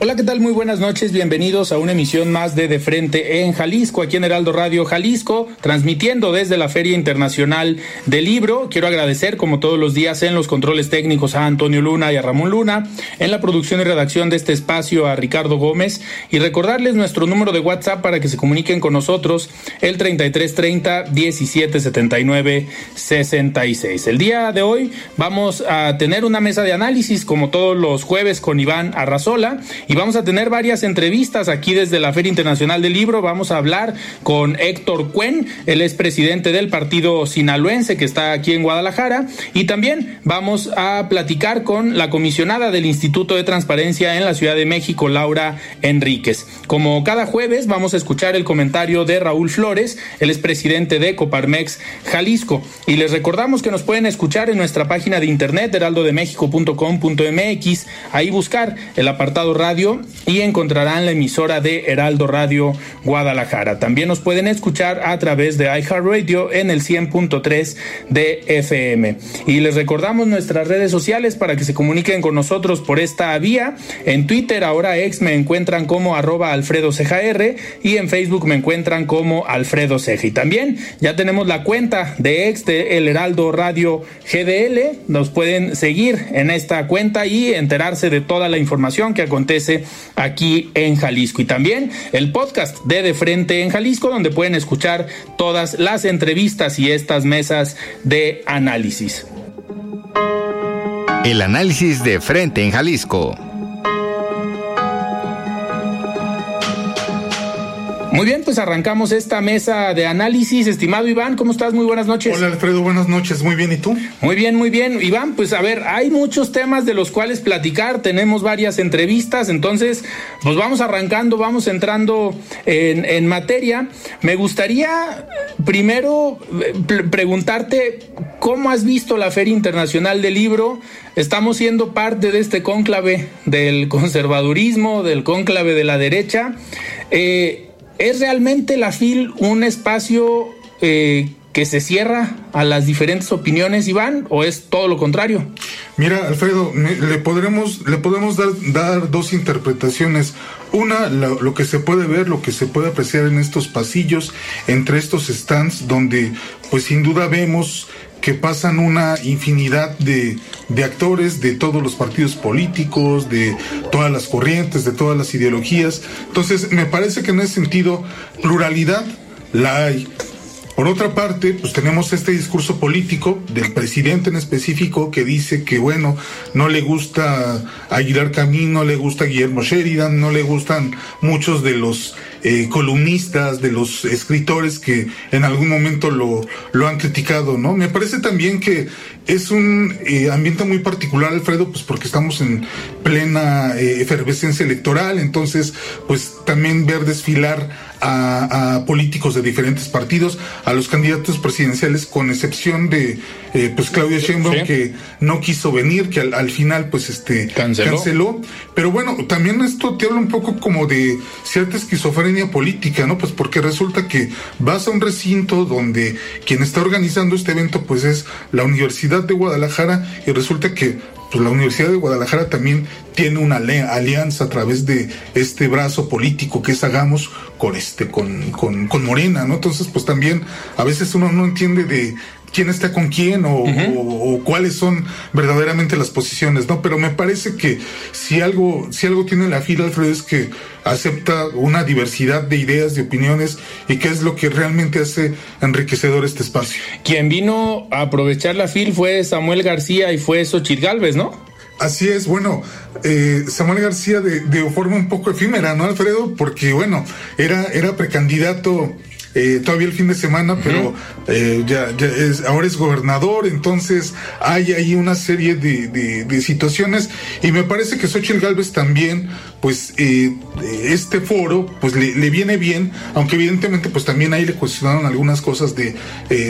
Hola, ¿qué tal? Muy buenas noches, bienvenidos a una emisión más de De Frente en Jalisco, aquí en Heraldo Radio Jalisco, transmitiendo desde la Feria Internacional del Libro. Quiero agradecer, como todos los días, en los controles técnicos a Antonio Luna y a Ramón Luna, en la producción y redacción de este espacio a Ricardo Gómez y recordarles nuestro número de WhatsApp para que se comuniquen con nosotros, el 3330 1779 66. El día de hoy vamos a tener una mesa de análisis, como todos los jueves, con Iván Arrazola y vamos a tener varias entrevistas aquí desde la Feria Internacional del Libro. Vamos a hablar con Héctor Cuen, él es presidente del partido sinaloense que está aquí en Guadalajara. Y también vamos a platicar con la comisionada del Instituto de Transparencia en la Ciudad de México, Laura Enríquez. Como cada jueves, vamos a escuchar el comentario de Raúl Flores, él es presidente de Coparmex Jalisco. Y les recordamos que nos pueden escuchar en nuestra página de internet, heraldodemexico.com.mx, ahí buscar el apartado radio y encontrarán la emisora de Heraldo Radio Guadalajara. También nos pueden escuchar a través de iHeartRadio en el 100.3 de FM. Y les recordamos nuestras redes sociales para que se comuniquen con nosotros por esta vía. En Twitter, ahora ex, me encuentran como arroba Alfredo y en Facebook me encuentran como Alfredo Ceja. Y también ya tenemos la cuenta de ex de El Heraldo Radio GDL. Nos pueden seguir en esta cuenta y enterarse de toda la información que acontece aquí en Jalisco. Y también el podcast de De Frente en Jalisco, donde pueden escuchar todas las entrevistas y estas mesas de análisis. El análisis de Frente en Jalisco. Muy bien, pues arrancamos esta mesa de análisis. Estimado Iván, ¿cómo estás? Muy buenas noches. Hola Alfredo, buenas noches. Muy bien, ¿y tú? Muy bien, muy bien. Iván, pues a ver, hay muchos temas de los cuales platicar. Tenemos varias entrevistas, entonces, pues vamos arrancando, vamos entrando en, materia. Me gustaría primero eh, preguntarte cómo has visto la Feria Internacional del Libro. Estamos siendo parte de este cónclave del conservadurismo, del cónclave de la derecha. Eh, ¿Es realmente la FIL un espacio eh, que se cierra a las diferentes opiniones, Iván, o es todo lo contrario? Mira, Alfredo, le podremos, le podemos dar, dos interpretaciones. Una, lo, que se puede ver, lo que se puede apreciar en estos pasillos, entre estos stands, donde pues sin duda vemos que pasan una infinidad de, de, actores de todos los partidos políticos, de todas las corrientes, de todas las ideologías. Entonces, me parece que en ese sentido, pluralidad la hay. Por otra parte, pues tenemos este discurso político del presidente en específico que dice que, bueno, no le gusta Aguilar Camín, no le gusta Guillermo Sheridan, no le gustan muchos de los eh, columnistas, de los escritores que en algún momento lo, lo han criticado, ¿no? Me parece también que es un eh, ambiente muy particular, Alfredo, pues porque estamos en plena eh, efervescencia electoral, entonces, pues también ver desfilar a, políticos de diferentes partidos, a los candidatos presidenciales, con excepción de eh, pues Claudia Sheinbaum, que no quiso venir, que al, final pues este canceló. Pero bueno, también esto te habla un poco como de cierta esquizofrenia política, ¿no? Pues porque resulta que vas a un recinto donde quien está organizando este evento pues es la Universidad de Guadalajara y resulta que pues la Universidad de Guadalajara también tiene una alianza a través de este brazo político que es Hagamos con este con, con, con, Morena, ¿no? Entonces, pues también a veces uno no entiende de, quién está con quién o, o, cuáles son verdaderamente las posiciones, ¿no? Pero me parece que si algo, si algo tiene la fila, Alfredo, es que acepta una diversidad de ideas, de opiniones y que es lo que realmente hace enriquecedor este espacio. Quien vino a aprovechar la fil fue Samuel García y fue Xochitl Galvez, ¿no? Así es, bueno, eh, Samuel García de, de, forma un poco efímera, ¿no, Alfredo? Porque, bueno, era, era precandidato eh, todavía el fin de semana, pero eh, ya, ya es, ahora es gobernador, entonces hay ahí una serie de, de, situaciones y me parece que Xochitl Galvez también, pues eh, este foro, pues le, le, viene bien, aunque evidentemente pues también ahí le cuestionaron algunas cosas de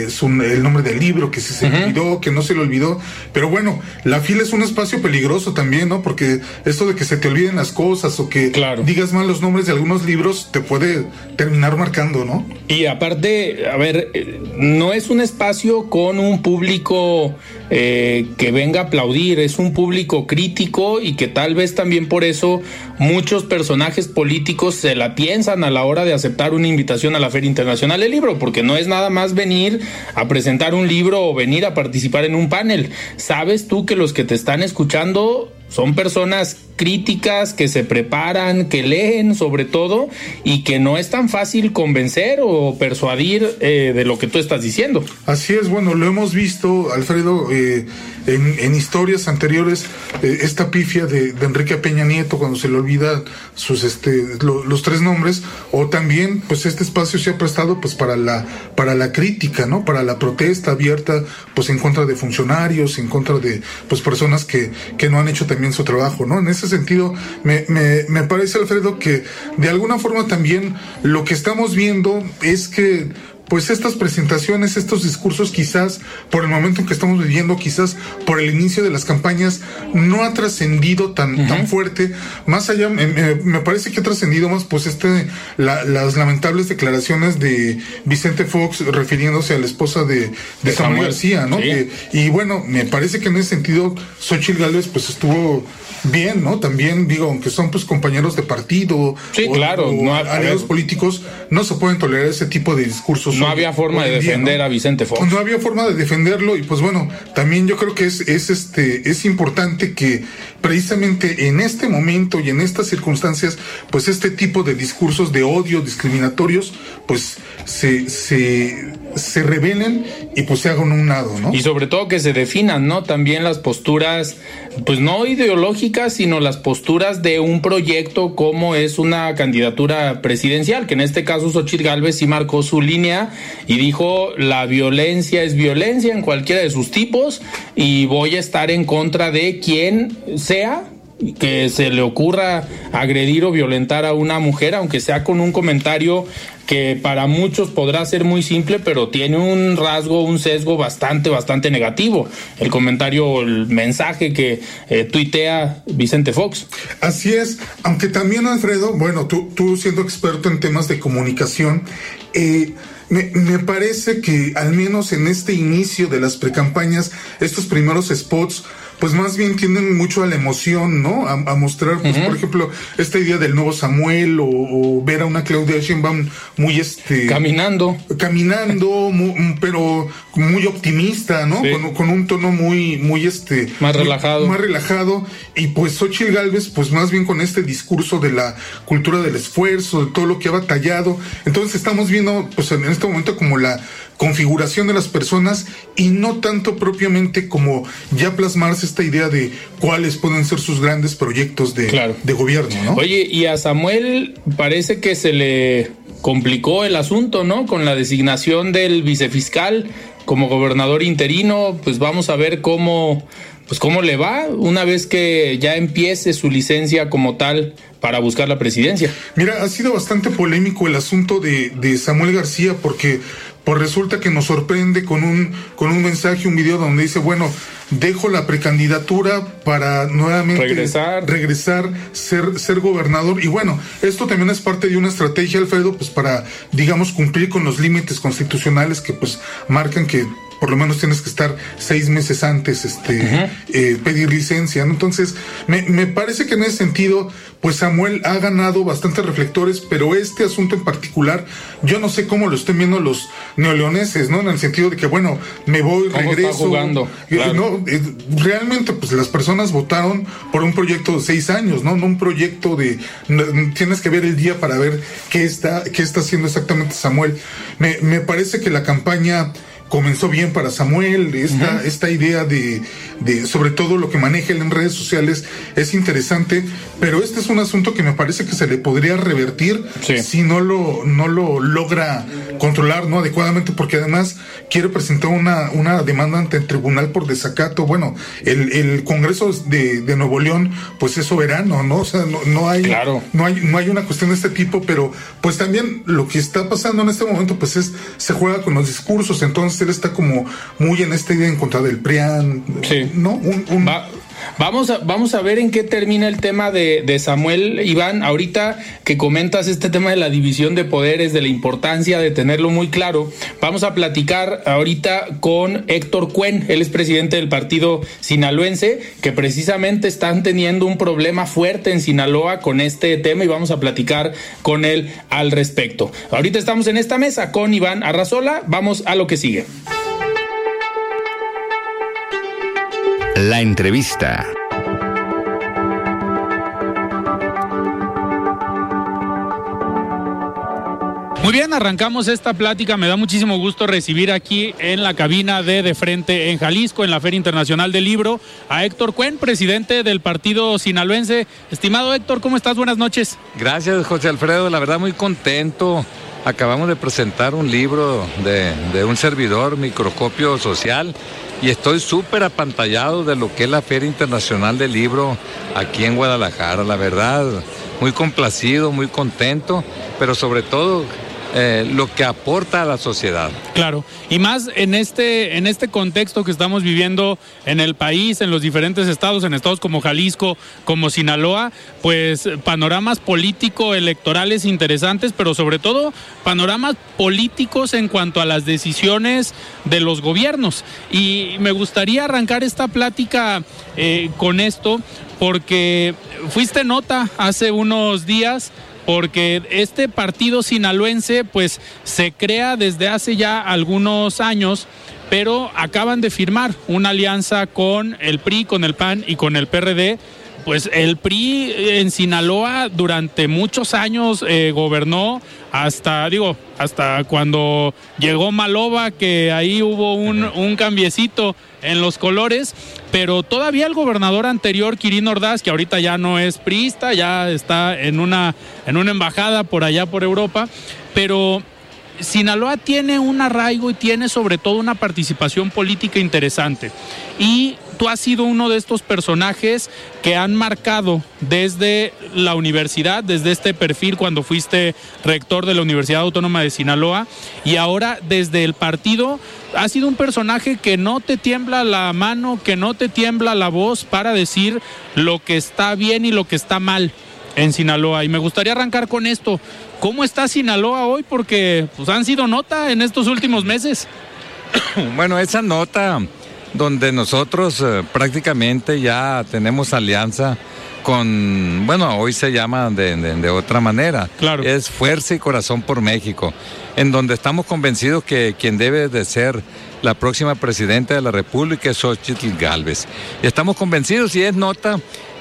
su, el nombre del libro, que si se le olvidó, que no se le olvidó, pero bueno, la fila es un espacio peligroso también, ¿no? Porque esto de que se te olviden las cosas o que digas mal los nombres de algunos libros te puede terminar marcando, ¿no? Y aparte, a ver, no es un espacio con un público eh, que venga a aplaudir, es un público crítico y que tal vez también por eso muchos personajes políticos se la piensan a la hora de aceptar una invitación a la Feria Internacional del Libro, porque no es nada más venir a presentar un libro o venir a participar en un panel. Sabes tú que los que te están escuchando son personas críticas que se preparan, que leen sobre todo y que no es tan fácil convencer o persuadir eh, de lo que tú estás diciendo. Así es, bueno, lo hemos visto, Alfredo, eh, en, historias anteriores, eh, esta pifia de, Enrique Peña Nieto cuando se le olvida sus este los tres nombres, o también pues este espacio se ha prestado pues para la para la crítica, ¿no? Para la protesta abierta pues en contra de funcionarios, en contra de pues personas que, que no han hecho también su trabajo, ¿no? En ese sentido, me, me, parece, Alfredo, que de alguna forma también lo que estamos viendo es que pues estas presentaciones, estos discursos quizás por el momento en que estamos viviendo, quizás por el inicio de las campañas, no ha trascendido tan, tan fuerte. Más allá, me, parece que ha trascendido más pues este, las lamentables declaraciones de Vicente Fox refiriéndose a la esposa de, de, Samuel García, ¿no? y bueno, me parece que en ese sentido Xochitl Gálvez pues estuvo bien, ¿no? También digo, aunque son pues compañeros de partido, sí, claro, no, aliados políticos, no se pueden tolerar ese tipo de discursos no había forma de defender a Vicente Fox. No había forma de defenderlo y pues bueno, también yo creo que es, es este es importante que precisamente en este momento y en estas circunstancias, pues este tipo de discursos de odio discriminatorios, pues se, se, se revelen y pues se hagan un lado, ¿no? Y sobre todo que se definan, ¿no? También las posturas, pues no ideológicas, sino las posturas de un proyecto como es una candidatura presidencial, que en este caso Xochitl Galvez sí marcó su línea y dijo la violencia es violencia en cualquiera de sus tipos y voy a estar en contra de quien sea que se le ocurra agredir o violentar a una mujer, aunque sea con un comentario que para muchos podrá ser muy simple, pero tiene un rasgo, un sesgo bastante, bastante negativo. El comentario, el mensaje que eh, tuitea Vicente Fox. Así es, aunque también Alfredo, bueno, tú, tú siendo experto en temas de comunicación, eh, me, me, parece que al menos en este inicio de las precampañas, estos primeros spots, pues más bien tienden mucho a la emoción, ¿no? A, mostrar, pues, por ejemplo, esta idea del nuevo Samuel o, ver a una Claudia Sheinbaum muy este caminando, caminando, pero muy optimista, ¿no? Con, un tono muy, muy este más relajado, más relajado y pues Xochitl Galvez, pues más bien con este discurso de la cultura del esfuerzo, de todo lo que ha batallado. Entonces estamos viendo, pues en este momento como la configuración de las personas y no tanto propiamente como ya plasmarse esta idea de cuáles pueden ser sus grandes proyectos de, de gobierno, ¿no? Oye, y a Samuel parece que se le complicó el asunto, ¿no? Con la designación del vicefiscal como gobernador interino, pues vamos a ver cómo pues cómo le va una vez que ya empiece su licencia como tal para buscar la presidencia. Mira, ha sido bastante polémico el asunto de, de Samuel García porque pues resulta que nos sorprende con un, con un mensaje, un video donde dice, bueno, dejo la precandidatura para nuevamente regresar, regresar ser, ser gobernador. Y bueno, esto también es parte de una estrategia, Alfredo, pues para, digamos, cumplir con los límites constitucionales que pues marcan que por lo menos tienes que estar seis meses antes, este, eh, pedir licencia. Entonces, me, me parece que en ese sentido, pues Samuel ha ganado bastantes reflectores, pero este asunto en particular, yo no sé cómo lo estén viendo los neoleoneses, ¿no? En el sentido de que, bueno, me voy, regreso. jugando? No, realmente, pues las personas votaron por un proyecto de seis años, ¿no? No un proyecto de. tienes que ver el día para ver qué está, qué está haciendo exactamente Samuel. Me, me parece que la campaña comenzó bien para Samuel, esta, esta idea de, de, sobre todo lo que maneja él en redes sociales es interesante, pero este es un asunto que me parece que se le podría revertir si no lo, no lo logra controlar no adecuadamente, porque además quiere presentar una, una demanda ante el tribunal por desacato. Bueno, el, el Congreso de, de, Nuevo León, pues es soberano, ¿no? O sea, no, no hay, no hay, no hay una cuestión de este tipo, pero pues también lo que está pasando en este momento, pues es, se juega con los discursos, entonces él está como muy en esta idea en contra del PRIAN, sí. ¿no? Un, un, Vamos a, vamos a ver en qué termina el tema de, de, Samuel Iván. Ahorita que comentas este tema de la división de poderes, de la importancia de tenerlo muy claro, vamos a platicar ahorita con Héctor Cuen. Él es presidente del partido sinaloense, que precisamente están teniendo un problema fuerte en Sinaloa con este tema y vamos a platicar con él al respecto. Ahorita estamos en esta mesa con Iván Arrazola. Vamos a lo que sigue. La entrevista. Muy bien, arrancamos esta plática. Me da muchísimo gusto recibir aquí en la cabina de De Frente en Jalisco, en la Feria Internacional del Libro, a Héctor Cuen, presidente del partido sinaloense. Estimado Héctor, ¿cómo estás? Buenas noches. Gracias, José Alfredo. La verdad, muy contento. Acabamos de presentar un libro de, de un servidor, Microscopio Social, y estoy súper apantallado de lo que es la Feria Internacional del Libro aquí en Guadalajara, la verdad, muy complacido, muy contento, pero sobre todo eh, lo que aporta a la sociedad. Claro, y más en este, en este contexto que estamos viviendo en el país, en los diferentes estados, en estados como Jalisco, como Sinaloa, pues panoramas político-electorales interesantes, pero sobre todo panoramas políticos en cuanto a las decisiones de los gobiernos. Y me gustaría arrancar esta plática eh, con esto, porque fuiste nota hace unos días porque este partido sinaloense pues se crea desde hace ya algunos años pero acaban de firmar una alianza con el PRI, con el PAN y con el PRD. Pues el PRI en Sinaloa durante muchos años eh, gobernó hasta, digo, hasta cuando llegó Maloba, que ahí hubo un, un cambiecito en los colores, pero todavía el gobernador anterior, Quirino Ordaz, que ahorita ya no es priista, ya está en una, en una embajada por allá por Europa, pero Sinaloa tiene un arraigo y tiene sobre todo una participación política interesante. Y tú has sido uno de estos personajes que han marcado desde la universidad, desde este perfil cuando fuiste rector de la Universidad Autónoma de Sinaloa y ahora desde el partido has sido un personaje que no te tiembla la mano, que no te tiembla la voz para decir lo que está bien y lo que está mal en Sinaloa. Y me gustaría arrancar con esto. ¿Cómo está Sinaloa hoy? Porque pues, han sido nota en estos últimos meses. Bueno, esa nota donde nosotros eh, prácticamente ya tenemos alianza con, bueno, hoy se llama de, de, de, otra manera. Claro. Es Fuerza y Corazón por México, en donde estamos convencidos que quien debe de ser la próxima presidenta de la República es Xochitl Galvez. Y estamos convencidos y es nota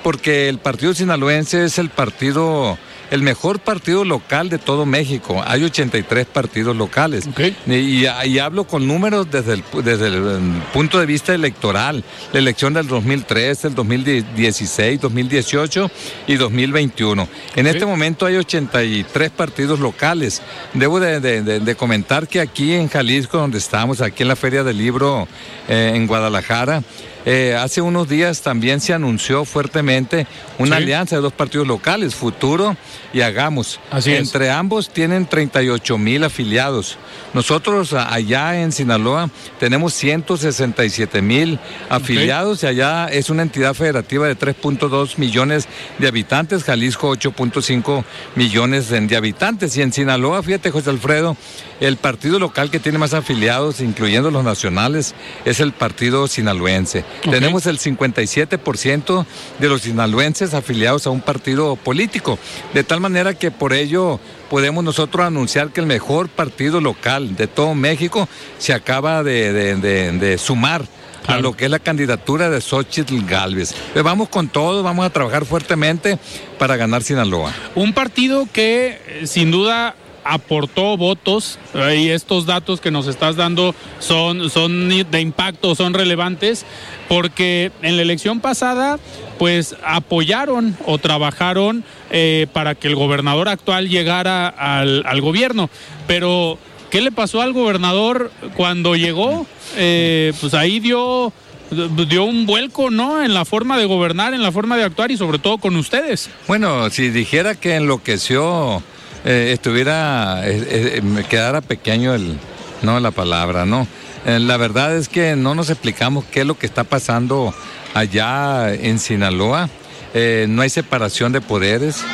porque el partido sinaloense es el partido el mejor partido local de todo México. Hay 83 partidos locales. Okay. Y, y, hablo con números desde el, desde el punto de vista electoral. La elección del 2003, el 2016, 2018 y 2021. En okay. este momento hay 83 partidos locales. Debo de, de, de, de, comentar que aquí en Jalisco, donde estamos, aquí en la Feria del Libro eh, en Guadalajara, Eh, hace unos días también se anunció fuertemente una alianza de dos partidos locales, Futuro y Hagamos. Así Entre ambos tienen 38 mil afiliados. Nosotros allá en Sinaloa tenemos 167 mil afiliados y allá es una entidad federativa de 3.2 millones de habitantes, Jalisco 8.5 millones de, habitantes y en Sinaloa, fíjate José Alfredo, el partido local que tiene más afiliados, incluyendo los nacionales, es el partido sinaloense. Tenemos el 57% de los sinaloenses afiliados a un partido político, de tal manera que por ello podemos nosotros anunciar que el mejor partido local de todo México se acaba de, sumar a lo que es la candidatura de Xochitl Galvez. Pues vamos con todo, vamos a trabajar fuertemente para ganar Sinaloa. Un partido que eh, sin duda aportó votos y estos datos que nos estás dando son, son de impacto, son relevantes, porque en la elección pasada pues apoyaron o trabajaron eh, para que el gobernador actual llegara al, al, gobierno. Pero, ¿qué le pasó al gobernador cuando llegó? Eh, pues ahí dio dio un vuelco, ¿no? En la forma de gobernar, en la forma de actuar y sobre todo con ustedes. Bueno, si dijera que enloqueció eh, estuviera, eh, eh, me quedara pequeño el, no la palabra, ¿no? la verdad es que no nos explicamos qué es lo que está pasando allá en Sinaloa. no hay separación de poderes,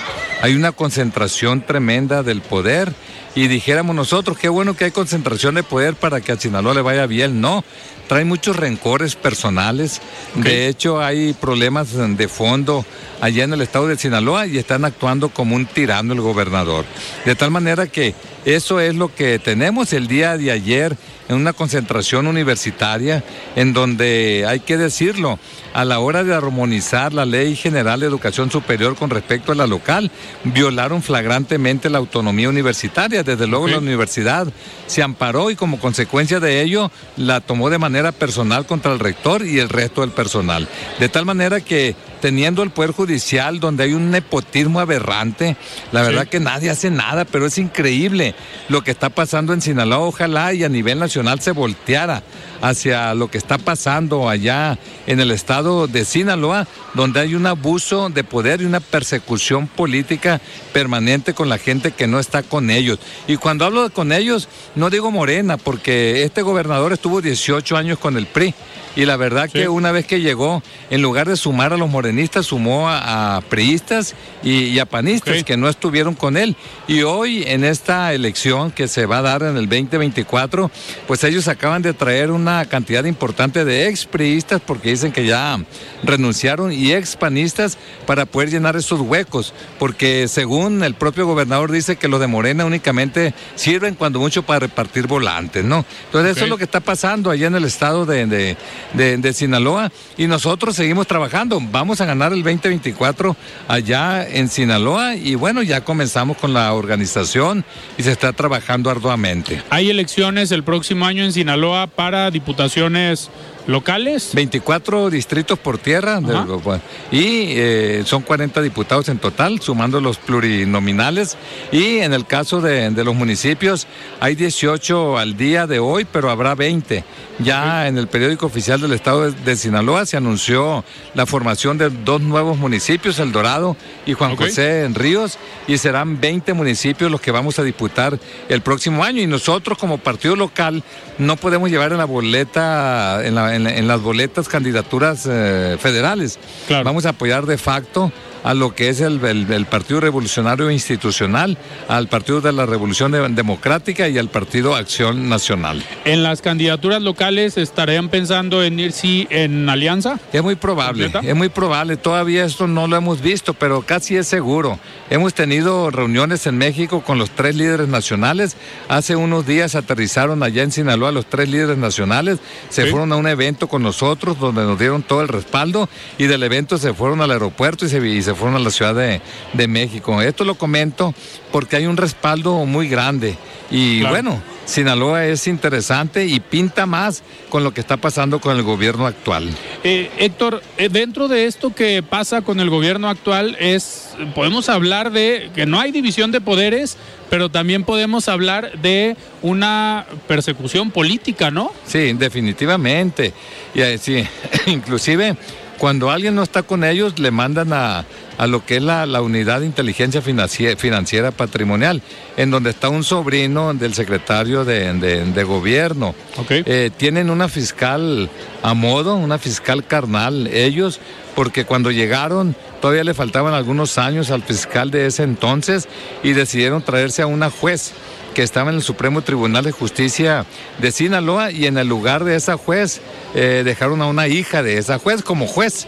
hay una concentración tremenda del poder y dijéramos nosotros, qué bueno que hay concentración de poder para que a Sinaloa le vaya bien. No, trae muchos rencores personales. De hecho, hay problemas de fondo allá en el estado de Sinaloa y están actuando como un tirano el gobernador. De tal manera que eso es lo que tenemos el día de ayer en una concentración universitaria en donde hay que decirlo, a la hora de armonizar la Ley General de Educación Superior con respecto a la local, violaron flagrantemente la autonomía universitaria. Desde luego la universidad se amparó y como consecuencia de ello la tomó de manera personal contra el rector y el resto del personal. De tal manera que teniendo el Poder Judicial donde hay un nepotismo aberrante, la verdad que nadie hace nada, pero es increíble lo que está pasando en Sinaloa. Ojalá y a nivel nacional se volteara hacia lo que está pasando allá en el estado de Sinaloa, donde hay un abuso de poder y una persecución política permanente con la gente que no está con ellos. Y cuando hablo de con ellos, no digo Morena, porque este gobernador estuvo 18 años con el PRI. Y la verdad que una vez que llegó, en lugar de sumar a los morenistas, sumó a, priistas y, a panistas que no estuvieron con él. Y hoy, en esta elección que se va a dar en el 2024, pues ellos acaban de traer una cantidad importante de ex priistas porque dicen que ya renunciaron y ex panistas para poder llenar esos huecos. Porque según el propio gobernador dice que los de Morena únicamente sirven cuando mucho para repartir volantes, ¿no? Entonces eso es lo que está pasando allá en el estado de de, Sinaloa y nosotros seguimos trabajando. Vamos a ganar el 2024 allá en Sinaloa y bueno, ya comenzamos con la organización y se está trabajando arduamente. Hay elecciones el próximo año en Sinaloa para diputaciones locales. 24 distritos por tierra y eh, son 40 diputados en total, sumando los plurinominales. Y en el caso de, los municipios hay 18 al día de hoy, pero habrá 20. Ya en el periódico oficial del estado de, Sinaloa se anunció la formación de dos nuevos municipios, El Dorado y Juan José en Ríos, y serán 20 municipios los que vamos a disputar el próximo año. Y nosotros como partido local no podemos llevar en la boleta, en la en, las boletas candidaturas eh, federales. Vamos a apoyar de facto a lo que es el, Partido Revolucionario Institucional, al Partido de la Revolución Democrática y al Partido Acción Nacional. ¿En las candidaturas locales estarían pensando en ir sí en alianza? Es muy probable, es muy probable. Todavía esto no lo hemos visto, pero casi es seguro. Hemos tenido reuniones en México con los tres líderes nacionales. Hace unos días aterrizaron allá en Sinaloa los tres líderes nacionales. Se fueron a un evento con nosotros donde nos dieron todo el respaldo y del evento se fueron al aeropuerto y se, y se se fueron a la Ciudad de, de México. Esto lo comento porque hay un respaldo muy grande. Y bueno, Sinaloa es interesante y pinta más con lo que está pasando con el gobierno actual. Eh, Héctor, eh, dentro de esto que pasa con el gobierno actual es, podemos hablar de que no hay división de poderes, pero también podemos hablar de una persecución política, ¿no? Sí, definitivamente. Y sí, inclusive cuando alguien no está con ellos, le mandan a, a lo que es la, unidad de inteligencia financiera, patrimonial, en donde está un sobrino del secretario de, gobierno. Eh, tienen una fiscal a modo, una fiscal carnal, ellos, porque cuando llegaron todavía le faltaban algunos años al fiscal de ese entonces y decidieron traerse a una juez que estaba en el Supremo Tribunal de Justicia de Sinaloa y en el lugar de esa juez eh, dejaron a una hija de esa juez como juez.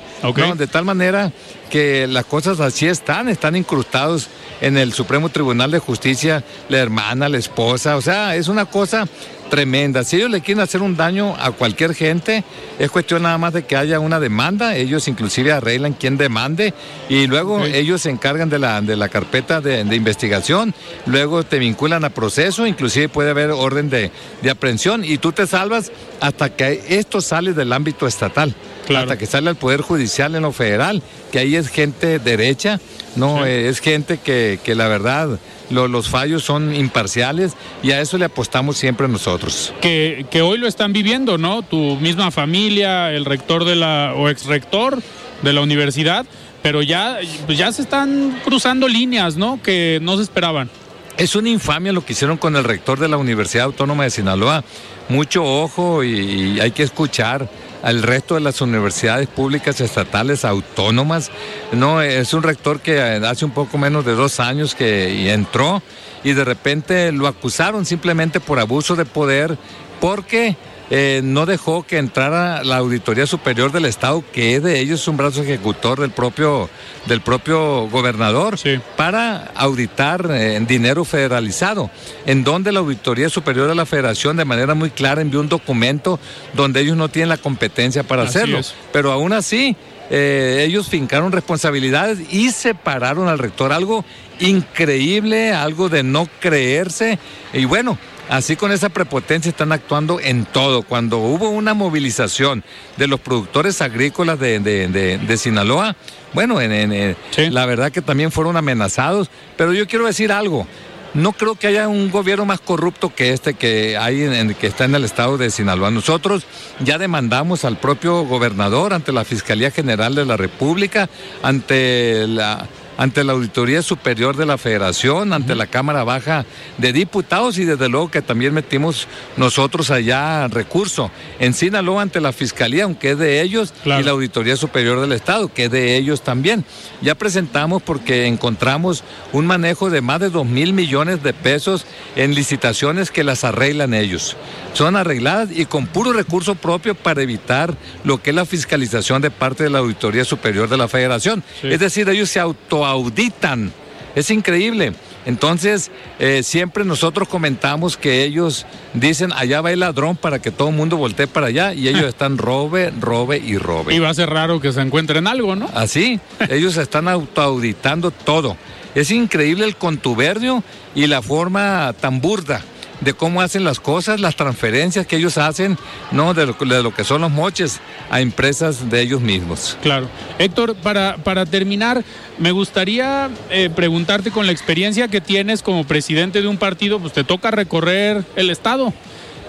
De tal manera que las cosas así están, están incrustados en el Supremo Tribunal de Justicia, la hermana, la esposa, o sea, es una cosa tremenda. Si ellos le quieren hacer un daño a cualquier gente, es cuestión nada más de que haya una demanda. Ellos inclusive arreglan quién demande y luego ellos se encargan de la, de la carpeta de, investigación. Luego te vinculan a proceso, inclusive puede haber orden de, de aprehensión y tú te salvas hasta que esto sale del ámbito estatal. Hasta que sale al Poder Judicial en lo federal, que ahí es gente derecha, no es gente que, que la verdad los fallos son imparciales y a eso le apostamos siempre nosotros. Que, que hoy lo están viviendo, ¿no? Tu misma familia, el rector de la, o ex rector de la universidad, pero ya, pues ya se están cruzando líneas, ¿no? Que no se esperaban. Es una infamia lo que hicieron con el rector de la Universidad Autónoma de Sinaloa. Mucho ojo y hay que escuchar al resto de las universidades públicas estatales autónomas. No, es un rector que hace un poco menos de dos años que entró y de repente lo acusaron simplemente por abuso de poder porque eh, no dejó que entrara la Auditoría Superior del Estado, que de ellos es un brazo ejecutor del propio, del propio gobernador, para auditar eh, dinero federalizado, en donde la Auditoría Superior de la Federación de manera muy clara envió un documento donde ellos no tienen la competencia para hacerlo. Pero aún así, eh, ellos fincaron responsabilidades y separaron al rector, algo increíble, algo de no creerse. Y bueno, Así con esa prepotencia están actuando en todo. Cuando hubo una movilización de los productores agrícolas de, Sinaloa, bueno, en, la verdad que también fueron amenazados. Pero yo quiero decir algo. No creo que haya un gobierno más corrupto que este que hay en, que está en el estado de Sinaloa. Nosotros ya demandamos al propio gobernador ante la Fiscalía General de la República, ante la ante la Auditoría Superior de la Federación, ante la Cámara Baja de Diputados y desde luego que también metimos nosotros allá recurso. En Sinaloa ante la Fiscalía, aunque es de ellos, y la Auditoría Superior del Estado, que es de ellos también. Ya presentamos porque encontramos un manejo de más de dos mil millones de pesos en licitaciones que las arreglan ellos. Son arregladas y con puro recurso propio para evitar lo que es la fiscalización de parte de la Auditoría Superior de la Federación. Es decir, ellos se auto auditan. Es increíble. Entonces, eh, siempre nosotros comentamos que ellos dicen, allá va el ladrón para que todo el mundo voltee para allá y ellos están robe, robe y robe. Y va a ser raro que se encuentren algo, ¿no? Así, ellos están autoauditando todo. Es increíble el contubernio y la forma tan burda de cómo hacen las cosas, las transferencias que ellos hacen, no de lo, que son los moches a empresas de ellos mismos. Claro. Héctor, para, para terminar, me gustaría eh, preguntarte con la experiencia que tienes como presidente de un partido, pues te toca recorrer el Estado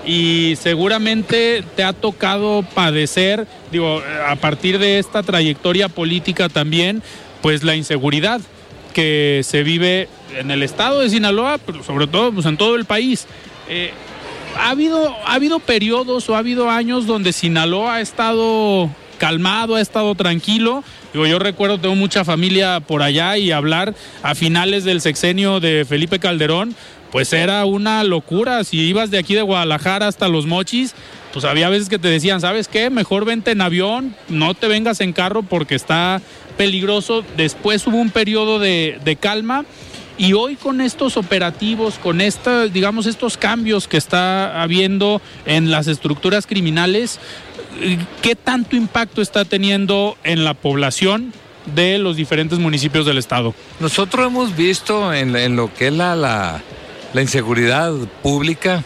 y seguramente te ha tocado padecer, digo, a partir de esta trayectoria política también, pues la inseguridad que se vive en el estado de Sinaloa, pero sobre todo pues, en todo el país. Eh, ha, habido, ha habido periodos o ha habido años donde Sinaloa ha estado calmado, ha estado tranquilo. Yo recuerdo, tengo mucha familia por allá y hablar a finales del sexenio de Felipe Calderón, pues era una locura. Si ibas de aquí de Guadalajara hasta Los Mochis, pues había veces que te decían, ¿sabes qué? Mejor vente en avión, no te vengas en carro porque está peligroso. Después hubo un periodo de, calma. Y hoy con estos operativos, con esta, digamos, estos cambios que está habiendo en las estructuras criminales, ¿qué tanto impacto está teniendo en la población de los diferentes municipios del estado. Nosotros hemos visto en, lo que es la, la, inseguridad pública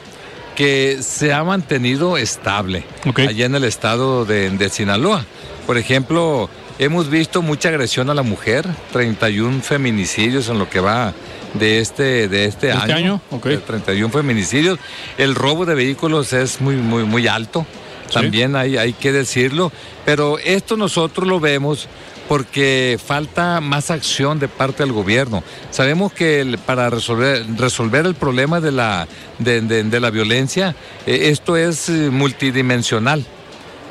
que se ha mantenido estable allá en el estado de, Sinaloa. Por ejemplo, hemos visto mucha agresión a la mujer, 31 feminicidios en lo que va de este, de este, ¿Este año. año? 31 feminicidios. El robo de vehículos es muy, muy, muy alto. También hay, hay que decirlo. Pero esto nosotros lo vemos porque falta más acción de parte del gobierno. Sabemos que para resolver, resolver el problema de la, de, la violencia, eh, esto es eh, multidimensional.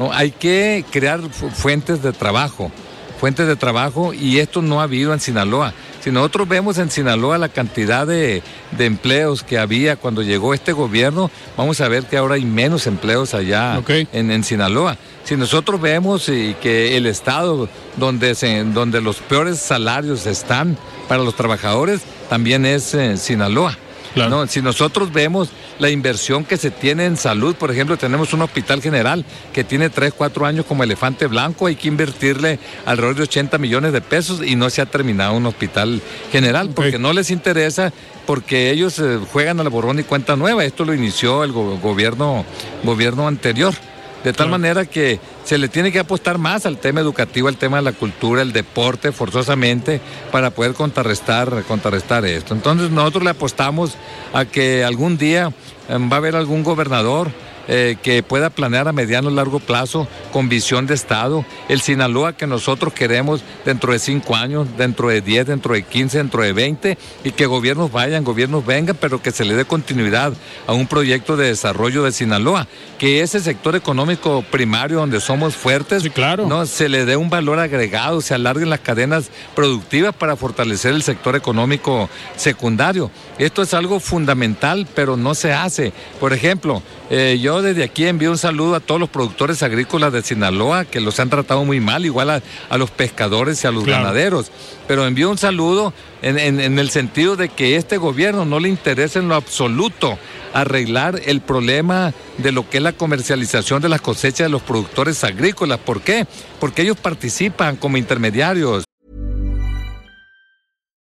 ¿No? Hay que crear fuentes de trabajo, fuentes de trabajo y esto no ha habido en Sinaloa. Si nosotros vemos en Sinaloa la cantidad de, empleos que había cuando llegó este gobierno, vamos a ver que ahora hay menos empleos allá en, Sinaloa. Si nosotros vemos y que el estado donde, se, donde los peores salarios están para los trabajadores, también es en Sinaloa. ¿No? Si nosotros vemos la inversión que se tiene en salud, por ejemplo, tenemos un hospital general que tiene 3, 4 años como elefante blanco, hay que invertirle alrededor de 80 millones de pesos y no se ha terminado un hospital general porque no les interesa, porque ellos eh, juegan a la borrón y cuenta nueva. Esto lo inició el gobierno, gobierno anterior. De tal manera que se le tiene que apostar más al tema educativo, al tema de la cultura, el deporte, forzosamente, para poder contrarrestar, contrarrestar esto. Entonces nosotros le apostamos a que algún día em, va a haber algún gobernador eh, que pueda planear a mediano o largo plazo con visión de Estado. El Sinaloa que nosotros queremos dentro de cinco años, dentro de diez, dentro de quince, dentro de veinte, y que gobiernos vayan, gobiernos vengan, pero que se le dé continuidad a un proyecto de desarrollo de Sinaloa, que ese sector económico primario donde somos fuertes, claro. no se le dé un valor agregado, se alarguen las cadenas productivas para fortalecer el sector económico secundario. Esto es algo fundamental, pero no se hace. Por ejemplo, eh, yo desde aquí envío un saludo a todos los productores agrícolas de Sinaloa que los han tratado muy mal, igual a, los pescadores y a los ganaderos. Pero envío un saludo en, el sentido de que este gobierno no le interesa en lo absoluto arreglar el problema de lo que es la comercialización de las cosechas de los productores agrícolas. ¿Por qué? Porque ellos participan como intermediarios.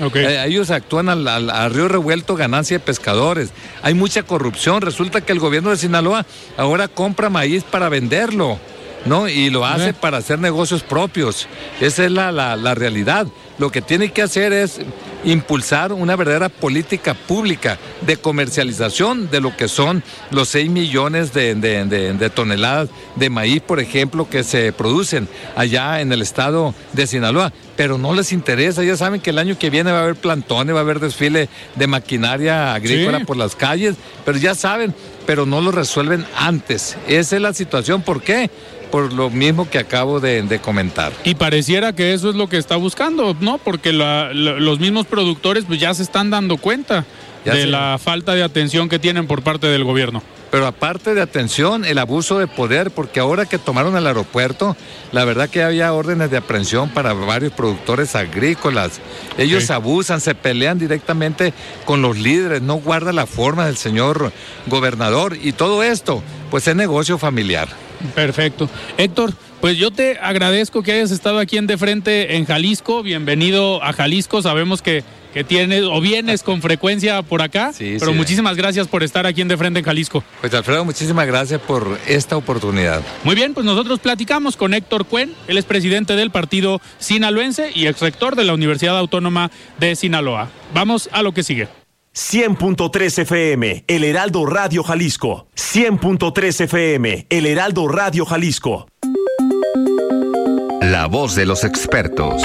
Okay. Eh, ellos actúan al, al, río revuelto, ganancia de pescadores. Hay mucha corrupción. Resulta que el gobierno de Sinaloa ahora compra maíz para venderlo, ¿no? Y lo hace para hacer negocios propios. Esa es la, la, la realidad. Lo que tiene que hacer es impulsar una verdadera política pública de comercialización de lo que son los 6 millones de, toneladas de maíz, por ejemplo, que se producen allá en el estado de Sinaloa. Pero no les interesa, ya saben que el año que viene va a haber plantones, va a haber desfile de maquinaria agrícola por las calles, pero ya saben, pero no lo resuelven antes. Esa es la situación. ¿Por qué? Por lo mismo que acabo de, comentar. Y pareciera que eso es lo que está buscando, ¿no? Porque los mismos productores pues ya se están dando cuenta de la falta de atención que tienen por parte del gobierno. Pero aparte de atención, el abuso de poder, porque ahora que tomaron el aeropuerto, la verdad que había órdenes de aprehensión para varios productores agrícolas. Ellos abusan, se pelean directamente con los líderes, no guarda la forma del señor gobernador y todo esto, pues es negocio familiar. Perfecto. Héctor, pues yo te agradezco que hayas estado aquí en De Frente en Jalisco. Bienvenido a Jalisco. Sabemos que, que tienes o vienes con frecuencia por acá. pero muchísimas gracias por estar aquí en De Frente en Jalisco. Pues Alfredo, muchísimas gracias por esta oportunidad. Muy bien, pues nosotros platicamos con Héctor Cuen, él es presidente del partido sinaloense y ex rector de la Universidad Autónoma de Sinaloa. Vamos a lo que sigue. 100.3 FM, El Heraldo Radio Jalisco. 100.3 FM, El Heraldo Radio Jalisco. La voz de los expertos.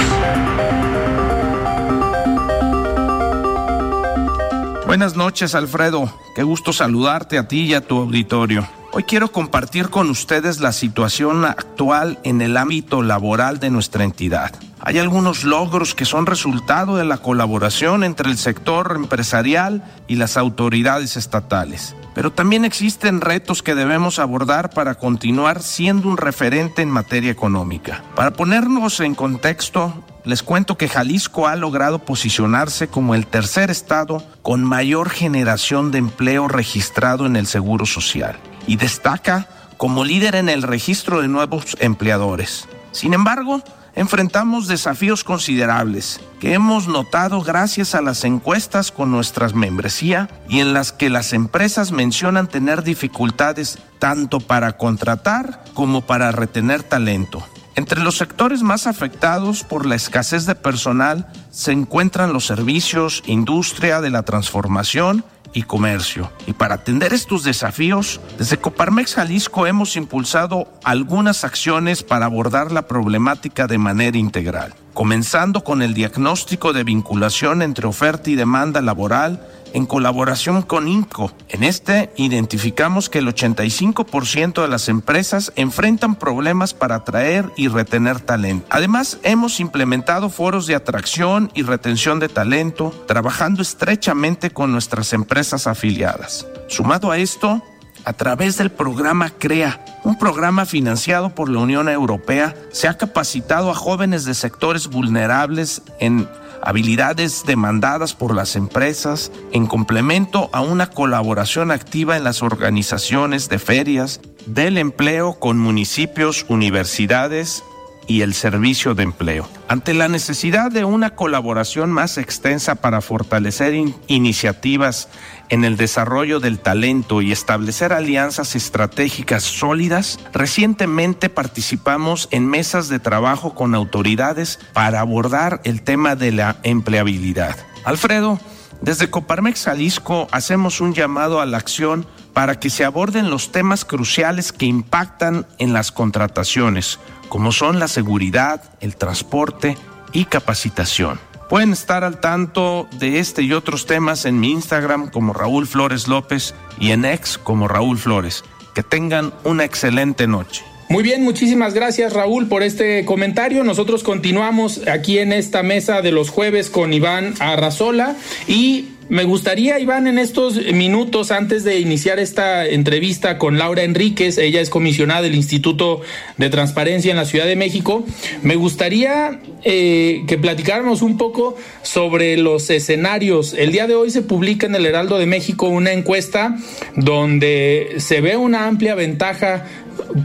Buenas noches, Alfredo. Qué gusto saludarte a ti y a tu auditorio. Hoy quiero compartir con ustedes la situación actual en el ámbito laboral de nuestra entidad. Hay algunos logros que son resultado de la colaboración entre el sector empresarial y las autoridades estatales. Pero también existen retos que debemos abordar para continuar siendo un referente en materia económica. Para ponernos en contexto, les cuento que Jalisco ha logrado posicionarse como el tercer estado con mayor generación de empleo registrado en el Seguro Social y destaca como líder en el registro de nuevos empleadores. Sin embargo, enfrentamos desafíos considerables que hemos notado gracias a las encuestas con nuestra membresía y en las que las empresas mencionan tener dificultades tanto para contratar como para retener talento. Entre los sectores más afectados por la escasez de personal se encuentran los servicios, industria de la transformación y comercio. Y para atender estos desafíos, desde Coparmex Jalisco hemos impulsado algunas acciones para abordar la problemática de manera integral, comenzando con el diagnóstico de vinculación entre oferta y demanda laboral, en colaboración con INCO. En este identificamos que el 85% de las empresas enfrentan problemas para atraer y retener talento. Además, hemos implementado foros de atracción y retención de talento, trabajando estrechamente con nuestras empresas afiliadas. Sumado a esto, a través del programa CREA, un programa financiado por la Unión Europea, se ha capacitado a jóvenes de sectores vulnerables en habilidades demandadas por las empresas en complemento a una colaboración activa en las organizaciones de ferias del empleo con municipios, universidades y el servicio de empleo. Ante la necesidad de una colaboración más extensa para fortalecer iniciativas en el desarrollo del talento y establecer alianzas estratégicas sólidas, recientemente participamos en mesas de trabajo con autoridades para abordar el tema de la empleabilidad. Alfredo, desde Coparmex Jalisco hacemos un llamado a la acción para que se aborden los temas cruciales que impactan en las contrataciones, como son la seguridad, el transporte y capacitación. Pueden estar al tanto de este y otros temas en mi Instagram como Raúl Flores López y en X como Raúl Flores. Que tengan una excelente noche. Muy bien, muchísimas gracias Raúl por este comentario. Nosotros continuamos aquí en esta mesa de los jueves con Iván Arrazola y me gustaría, Iván, en estos minutos antes de iniciar esta entrevista con Laura Enríquez, ella es comisionada del Instituto de Transparencia en la Ciudad de México, me gustaría eh, que platicáramos un poco sobre los escenarios. El día de hoy se publica en el Heraldo de México una encuesta donde se ve una amplia ventaja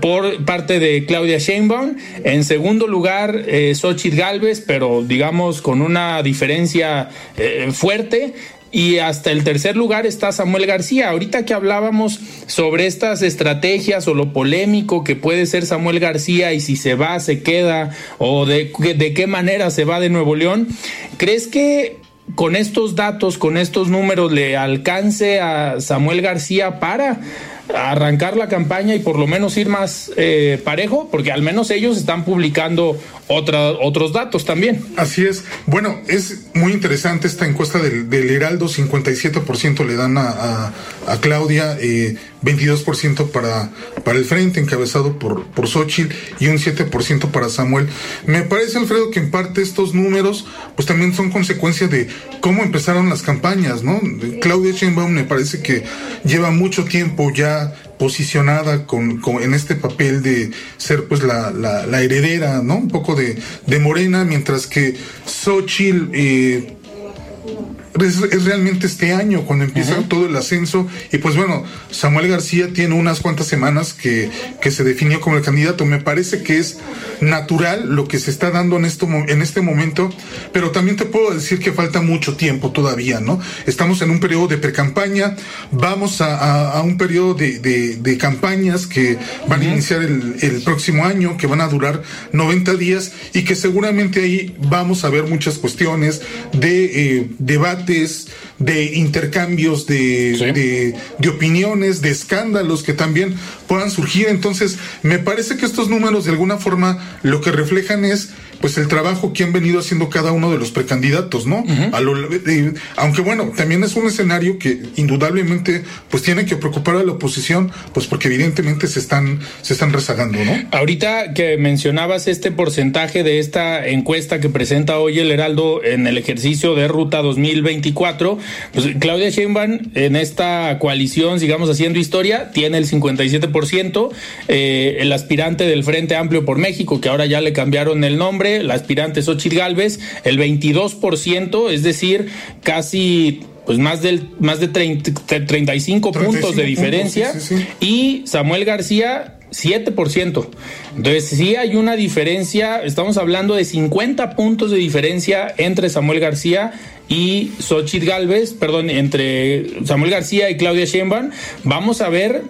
por parte de Claudia Sheinbaum. En segundo lugar, eh, Xochitl Galvez, pero digamos con una diferencia eh, fuerte. Y hasta el tercer lugar está Samuel García. Ahorita que hablábamos sobre estas estrategias o lo polémico que puede ser Samuel García y si se va, se queda o de, de qué manera se va de Nuevo León, ¿crees que con estos datos, con estos números, le alcance a Samuel García para arrancar la campaña y por lo menos ir más eh, parejo, porque al menos ellos están publicando otra, otros datos también. Así es. Bueno, es muy interesante esta encuesta del, del Heraldo, 57% le dan a, a, Claudia, eh, 22% para, para el Frente, encabezado por, por Xochitl, y un 7% para Samuel. Me parece, Alfredo, que en parte estos números, pues también son consecuencia de cómo empezaron las campañas, ¿no? Claudia Sheinbaum me parece que lleva mucho tiempo ya posicionada con, en este papel de ser pues la, la, heredera, ¿no? Un poco de, de Morena, mientras que Xochitl eh, es, realmente este año cuando empieza todo el ascenso y pues bueno, Samuel García tiene unas cuantas semanas que, que se definió como el candidato. Me parece que es natural lo que se está dando en, esto, en este momento, pero también te puedo decir que falta mucho tiempo todavía, ¿no? Estamos en un periodo de precampaña, vamos a, a, un periodo de, de, campañas que van a iniciar el, el próximo año, que van a durar 90 días y que seguramente ahí vamos a ver muchas cuestiones de eh, debates, de intercambios de, de, opiniones, de escándalos que también puedan surgir. Entonces, me parece que estos números de alguna forma lo que reflejan es pues el trabajo que han venido haciendo cada uno de los precandidatos, ¿no? a lo, aunque bueno, también es un escenario que indudablemente pues tiene que preocupar a la oposición, pues porque evidentemente se están se están rezagando, ¿no? Ahorita que mencionabas este porcentaje de esta encuesta que presenta hoy el Heraldo en el ejercicio de ruta 2024, pues Claudia Sheinbaum en esta coalición, sigamos haciendo historia, tiene el 57%, eh, el aspirante del Frente Amplio por México, que ahora ya le cambiaron el nombre la aspirante Xochitl Galvez, el 22%, es decir, casi pues más del más de 35, puntos de diferencia y Samuel García 7%. Entonces, sí hay una diferencia, estamos hablando de 50 puntos de diferencia entre Samuel García y Xochitl Galvez, perdón, entre Samuel García y Claudia Sheinbaum. Vamos a ver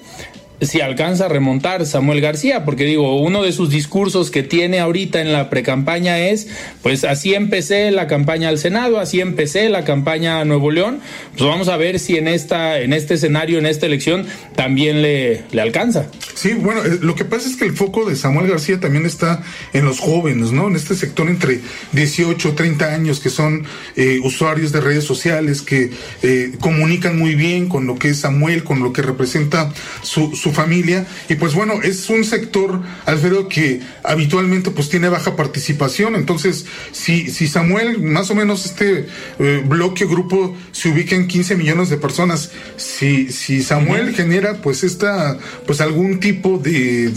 si alcanza a remontar Samuel García, porque digo, uno de sus discursos que tiene ahorita en la precampaña es, pues así empecé la campaña al Senado, así empecé la campaña a Nuevo León, pues vamos a ver si en esta, en este escenario, en esta elección, también le, le alcanza. Sí, bueno, eh, lo que pasa es que el foco de Samuel García también está en los jóvenes, ¿no? En este sector entre 18 y 30 años que son eh, usuarios de redes sociales, que eh, comunican muy bien con lo que es Samuel, con lo que representa su familia. Y pues bueno, es un sector, Alfredo, que habitualmente pues tiene baja participación. Entonces, si, si Samuel, más o menos este eh, bloque, grupo, se ubica en 15 millones de personas, si, si Samuel genera pues esta, pues algún tipo de,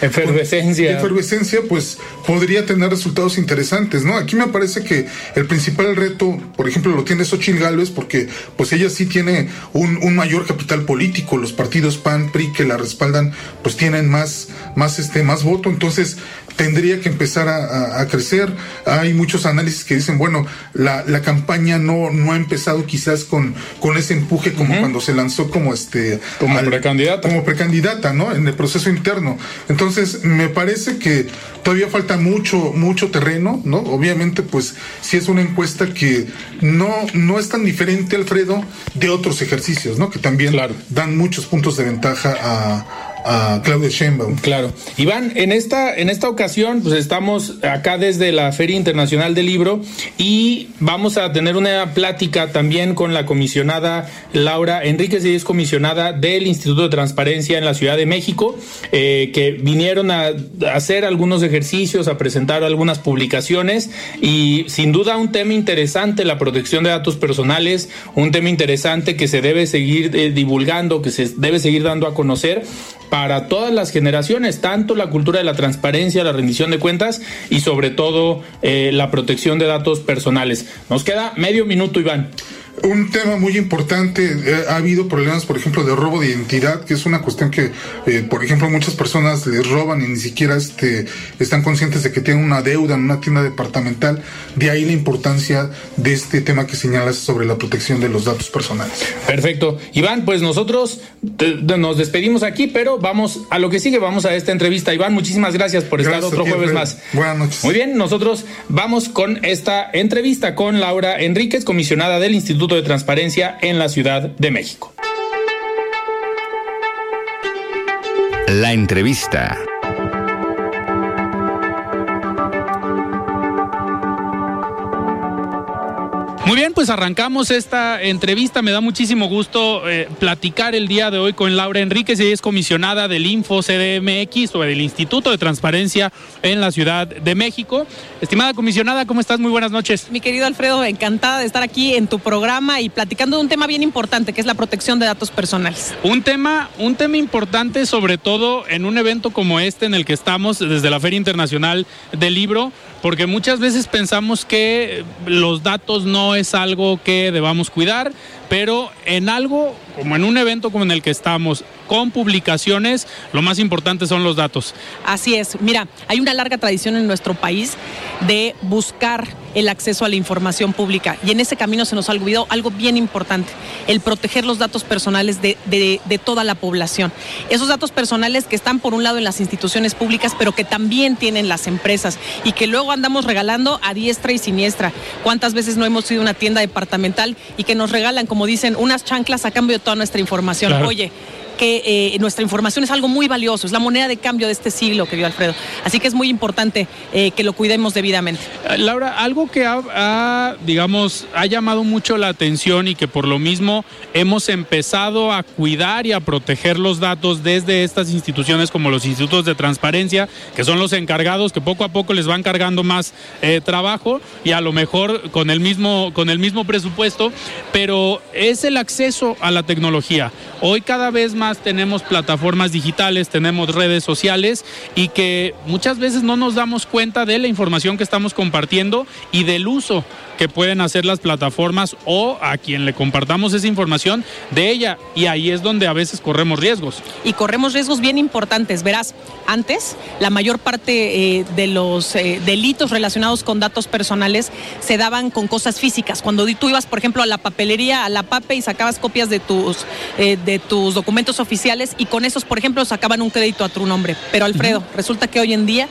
efervescencia. efervescencia, pues podría tener resultados interesantes, ¿no? Aquí me parece que el principal reto, por ejemplo, lo tiene Xochitl Gálvez porque pues ella sí tiene un, un mayor capital político, los partidos PAN, que la respaldan pues tienen más, más, este, más voto, entonces tendría que empezar a, crecer. Hay muchos análisis que dicen, bueno, la, la, campaña no, no ha empezado quizás con, con ese empuje como cuando se lanzó como este como precandidata. Como precandidata, ¿no? En el proceso interno. Entonces, me parece que todavía falta mucho, mucho terreno, ¿no? Obviamente, pues, si es una encuesta que no, no es tan diferente, Alfredo, de otros ejercicios, ¿no? Que también dan muchos puntos de ventaja a a Claudia Sheinbaum. Claro. Iván, en esta, en esta ocasión, pues estamos acá desde la Feria Internacional del Libro y vamos a tener una plática también con la comisionada Laura Enríquez, y es comisionada del Instituto de Transparencia en la Ciudad de México, eh, que vinieron a, hacer algunos ejercicios, a presentar algunas publicaciones y sin duda un tema interesante, la protección de datos personales, un tema interesante que se debe seguir eh, divulgando, que se debe seguir dando a conocer para todas las generaciones, tanto la cultura de la transparencia, la rendición de cuentas y sobre todo eh, la protección de datos personales. Nos queda medio minuto, Iván. Un tema muy importante, eh, ha habido problemas, por ejemplo, de robo de identidad, que es una cuestión que, eh, por ejemplo, muchas personas les roban y ni siquiera este, están conscientes de que tienen una deuda en una tienda departamental. De ahí la importancia de este tema que señalas sobre la protección de los datos personales. Perfecto. Iván, pues nosotros nos despedimos aquí, pero vamos a lo que sigue, vamos a esta entrevista. Iván, muchísimas gracias por estar otro jueves más. Buenas noches. Muy bien, nosotros vamos con esta entrevista con Laura Enríquez, comisionada del Instituto de Transparencia en la Ciudad de México. La entrevista. Muy bien, pues arrancamos esta entrevista. Me da muchísimo gusto eh, platicar el día de hoy con Laura Enríquez. Ella es comisionada del Info CDMX o del Instituto de Transparencia en la Ciudad de México. Estimada comisionada, ¿cómo estás? Muy buenas noches. Mi querido Alfredo, encantada de estar aquí en tu programa y platicando de un tema bien importante que es la protección de datos personales. Un tema, un tema importante, sobre todo en un evento como este en el que estamos desde la Feria Internacional del Libro porque muchas veces pensamos que los datos no es algo que debamos cuidar, pero en algo como en un evento como en el que estamos, con publicaciones, lo más importante son los datos. Así es. Mira, hay una larga tradición en nuestro país de buscar el acceso a la información pública y en ese camino se nos ha olvidado algo bien importante, el proteger los datos personales de, de, de toda la población. Esos datos personales que están por un lado en las instituciones públicas, pero que también tienen las empresas y que luego andamos regalando a diestra y siniestra. ¿Cuántas veces no hemos ido a una tienda departamental y que nos regalan, como dicen, unas chanclas a cambio de toda nuestra información? Claro. Oye, que eh, nuestra información es algo muy valioso, es la moneda de cambio de este siglo, querido Alfredo. Así que es muy importante eh, que lo cuidemos debidamente. Eh, Laura, algo que ha, digamos, ha llamado mucho la atención y que por lo mismo hemos empezado a cuidar y a proteger los datos desde estas instituciones como los institutos de transparencia, que son los encargados que poco a poco les van cargando más trabajo y a lo mejor con el mismo con el mismo presupuesto, pero es el acceso a la tecnología. Hoy cada vez más tenemos plataformas digitales, tenemos redes sociales y que muchas veces no nos damos cuenta de la información que estamos compartiendo y del uso que pueden hacer las plataformas o a quien le compartamos esa información de ella. Y ahí es donde a veces corremos riesgos. Y corremos riesgos bien importantes. Verás, antes la mayor parte eh, de los eh, delitos relacionados con datos personales se daban con cosas físicas. Cuando tú ibas, por ejemplo, a la papelería, a la PAPE y sacabas copias de tus, eh, de tus documentos oficiales y con esos, por ejemplo, sacaban un crédito a tu nombre. Pero Alfredo, uh -huh. resulta que hoy en día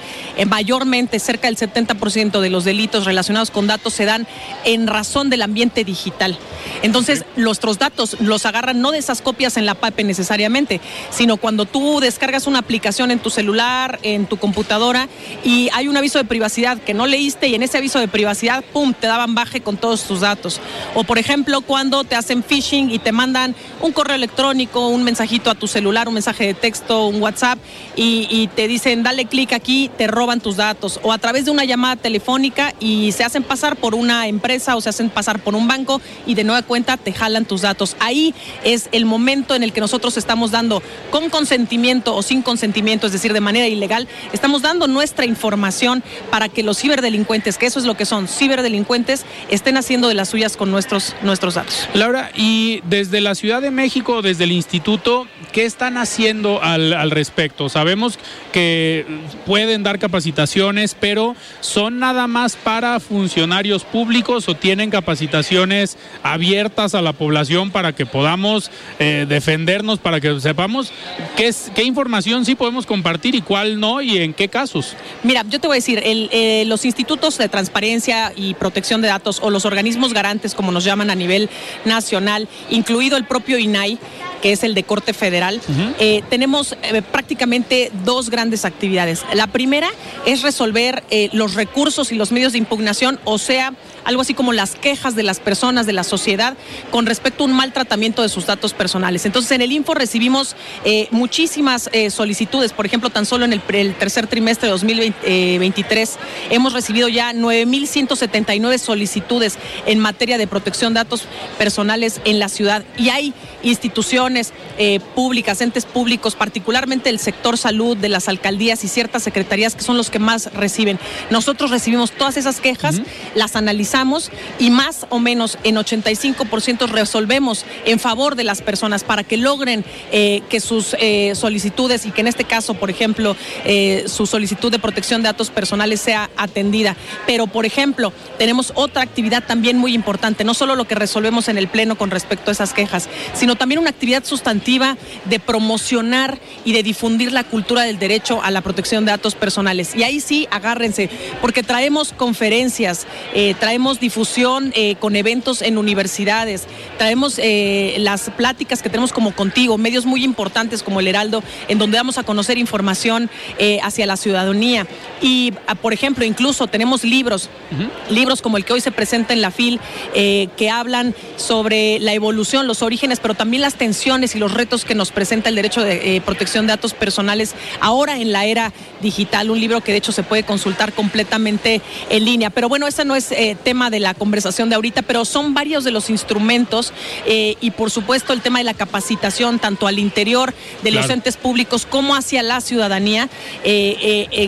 mayormente cerca del 70% de los delitos relacionados con datos se dan en razón del ambiente digital. Entonces, okay. nuestros datos los agarran no de esas copias en la PAPE necesariamente, sino cuando tú descargas una aplicación en tu celular, en tu computadora y hay un aviso de privacidad que no leíste y en ese aviso de privacidad, pum, te daban baje con todos tus datos. O por ejemplo, cuando te hacen phishing y te mandan un correo electrónico, un mensajito a tu celular, un mensaje de texto, un WhatsApp y, y te dicen dale clic aquí, te roban tus datos. O a través de una llamada telefónica y se hacen pasar por una empresa o se hacen pasar por un banco y de nueva cuenta te jalan tus datos. Ahí es el momento en el que nosotros estamos dando con consentimiento o sin consentimiento, es decir, de manera ilegal, estamos dando nuestra información para que los ciberdelincuentes, que eso es lo que son, ciberdelincuentes, estén haciendo de las suyas con nuestros, nuestros datos. Laura, y desde la Ciudad de México, desde el instituto, ¿qué están haciendo al, respecto? Sabemos que pueden dar capacitaciones, pero ¿son nada más para funcionarios públicos o tienen capacitaciones abiertas a la población para que podamos eh, defendernos, para que sepamos qué, información sí podemos compartir y cuál no y en qué casos? Mira, yo te voy a decir, eh, los institutos de transparencia y protección de datos o los organismos garantes, como nos llaman a nivel nacional, incluido el propio INAI, que es el de Corte Federal, uh -huh. eh, tenemos eh, prácticamente dos grandes actividades. La primera es resolver eh, los recursos y los medios de impugnación, o sea, algo así como las quejas de las personas, de la sociedad, con respecto a un mal tratamiento de sus datos personales. Entonces, en el Info recibimos muchísimas solicitudes, por ejemplo, tan solo en el, el tercer trimestre de 2023 hemos recibido ya 9.179 solicitudes en materia de protección de datos personales en la ciudad y hay instituciones eh, públicas, entes públicos, particularmente el sector salud de las alcaldías y ciertas secretarías que son los que más reciben. Nosotros recibimos todas esas quejas, uh -huh. las analizamos y más o menos en 85% resolvemos en favor de las personas para que logren eh, que sus eh, solicitudes y que en este caso, por ejemplo, eh, su solicitud de protección de datos personales sea atendida. Pero, por ejemplo, tenemos otra actividad también muy importante, no solo lo que resolvemos en el Pleno con respecto a esas quejas, sino también una actividad sustantiva de promocionar y de difundir la cultura del derecho a la protección de datos personales. Y ahí sí, agárrense, porque traemos conferencias, eh, traemos difusión eh, con eventos en universidades, traemos eh, las pláticas que tenemos como contigo, medios muy importantes como el Heraldo, en donde vamos a conocer información hacia la ciudadanía. Y, a, por ejemplo, incluso tenemos libros, uh -huh. libros como el que hoy se presenta en la FIL, que hablan sobre la evolución, los orígenes, pero también las tensiones y los retos que nos presenta el derecho de eh, protección de datos personales ahora en la era digital, un libro que de hecho se puede consultar completamente en línea. Pero bueno, ese no es eh, tema de la conversación de ahorita, pero son varios de los instrumentos eh, y por supuesto el tema de la capacitación tanto al interior de los entes públicos como hacia la ciudadanía,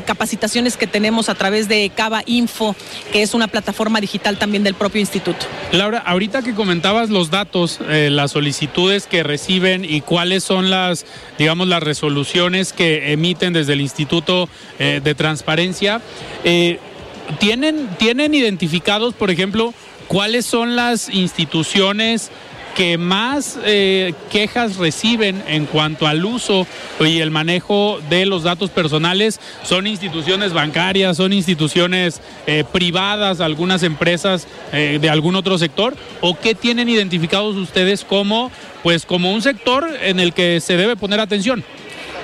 capacitaciones que tenemos a través de Cava Info, que es una plataforma digital también del propio instituto. Laura, ahorita que comentabas los datos, las solicitudes que reciben y cuáles son las, digamos, las resoluciones que emiten desde el Instituto eh, de Transparencia. Eh, ¿tienen, ¿Tienen identificados, por ejemplo, cuáles son las instituciones que más eh, quejas reciben en cuanto al uso y el manejo de los datos personales son instituciones bancarias, son instituciones eh, privadas, algunas empresas eh, de algún otro sector, o qué tienen identificados ustedes como, pues, como un sector en el que se debe poner atención.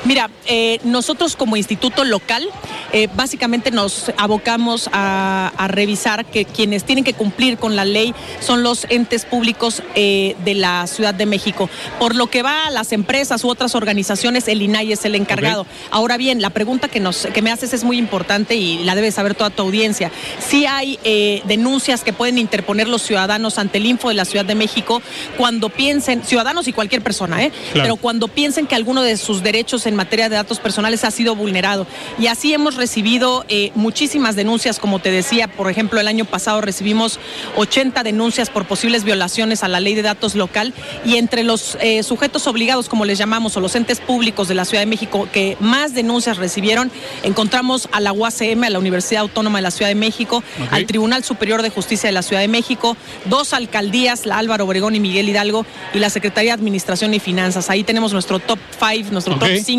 Mira, eh, nosotros como instituto local eh, básicamente nos abocamos a, revisar que quienes tienen que cumplir con la ley son los entes públicos eh, de la Ciudad de México. Por lo que va a las empresas u otras organizaciones, el INAI es el encargado. Ahora bien, la pregunta que, nos, que me haces es muy importante y la debe saber toda tu audiencia. Sí hay denuncias que pueden interponer los ciudadanos ante el Info de la Ciudad de México cuando piensen, ciudadanos y cualquier persona, ¿eh? pero cuando piensen que alguno de sus derechos en materia de datos personales ha sido vulnerado. Y así hemos recibido eh, muchísimas denuncias, como te decía, por ejemplo, el año pasado recibimos 80 denuncias por posibles violaciones a la ley de datos local y entre los eh, sujetos obligados, como les llamamos, o los entes públicos de la Ciudad de México que más denuncias recibieron, encontramos a la UACM, a la Universidad Autónoma de la Ciudad de México, al Tribunal Superior de Justicia de la Ciudad de México, dos alcaldías, la Álvaro Obregón y Miguel Hidalgo, y la Secretaría de Administración y Finanzas. Ahí tenemos nuestro top 5, nuestro top 5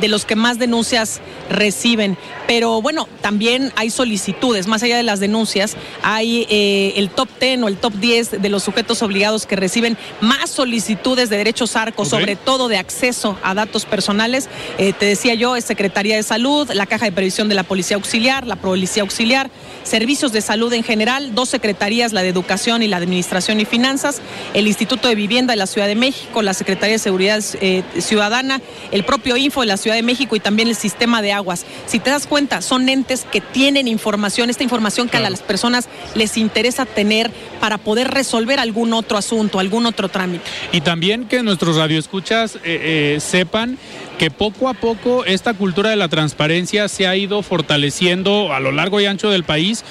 de los que más denuncias reciben. Pero bueno, también hay solicitudes, más allá de las denuncias, hay eh, el top 10 o el top 10 de los sujetos obligados que reciben más solicitudes de derechos arcos, sobre todo de acceso a datos personales. Eh, te decía yo, es Secretaría de Salud, la Caja de Previsión de la Policía Auxiliar, la Policía Auxiliar, Servicios de Salud en general, dos secretarías, la de Educación y la de Administración y Finanzas, el Instituto de Vivienda de la Ciudad de México, la Secretaría de Seguridad eh, Ciudadana, el propio Info de la Ciudad de México y también el sistema de aguas. Si te das cuenta, son entes que tienen información, esta información que a las personas les interesa tener para poder resolver algún otro asunto, algún otro trámite. Y también que nuestros radioescuchas eh, eh, sepan que poco a poco esta cultura de la transparencia se ha ido fortaleciendo a lo largo y ancho del país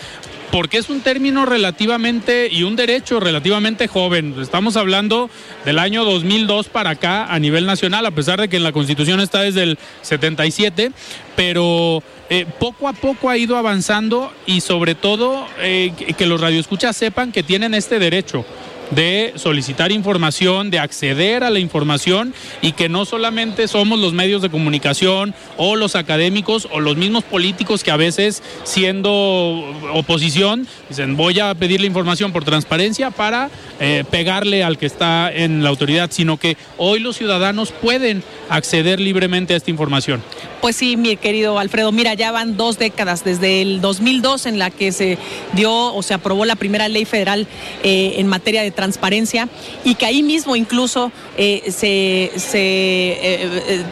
porque es un término relativamente y un derecho relativamente joven. Estamos hablando del año 2002 para acá a nivel nacional, a pesar de que en la Constitución está desde el 77, pero eh, poco a poco ha ido avanzando y sobre todo eh, que los radioescuchas sepan que tienen este derecho de solicitar información, de acceder a la información y que no solamente somos los medios de comunicación o los académicos o los mismos políticos que a veces siendo oposición dicen voy a pedir la información por transparencia para eh, pegarle al que está en la autoridad, sino que hoy los ciudadanos pueden acceder libremente a esta información. Pues sí, mi querido Alfredo, mira, ya van dos décadas, desde el 2002 en la que se dio o se aprobó la primera ley federal eh, en materia de transparencia y que ahí mismo incluso eh, se, eh,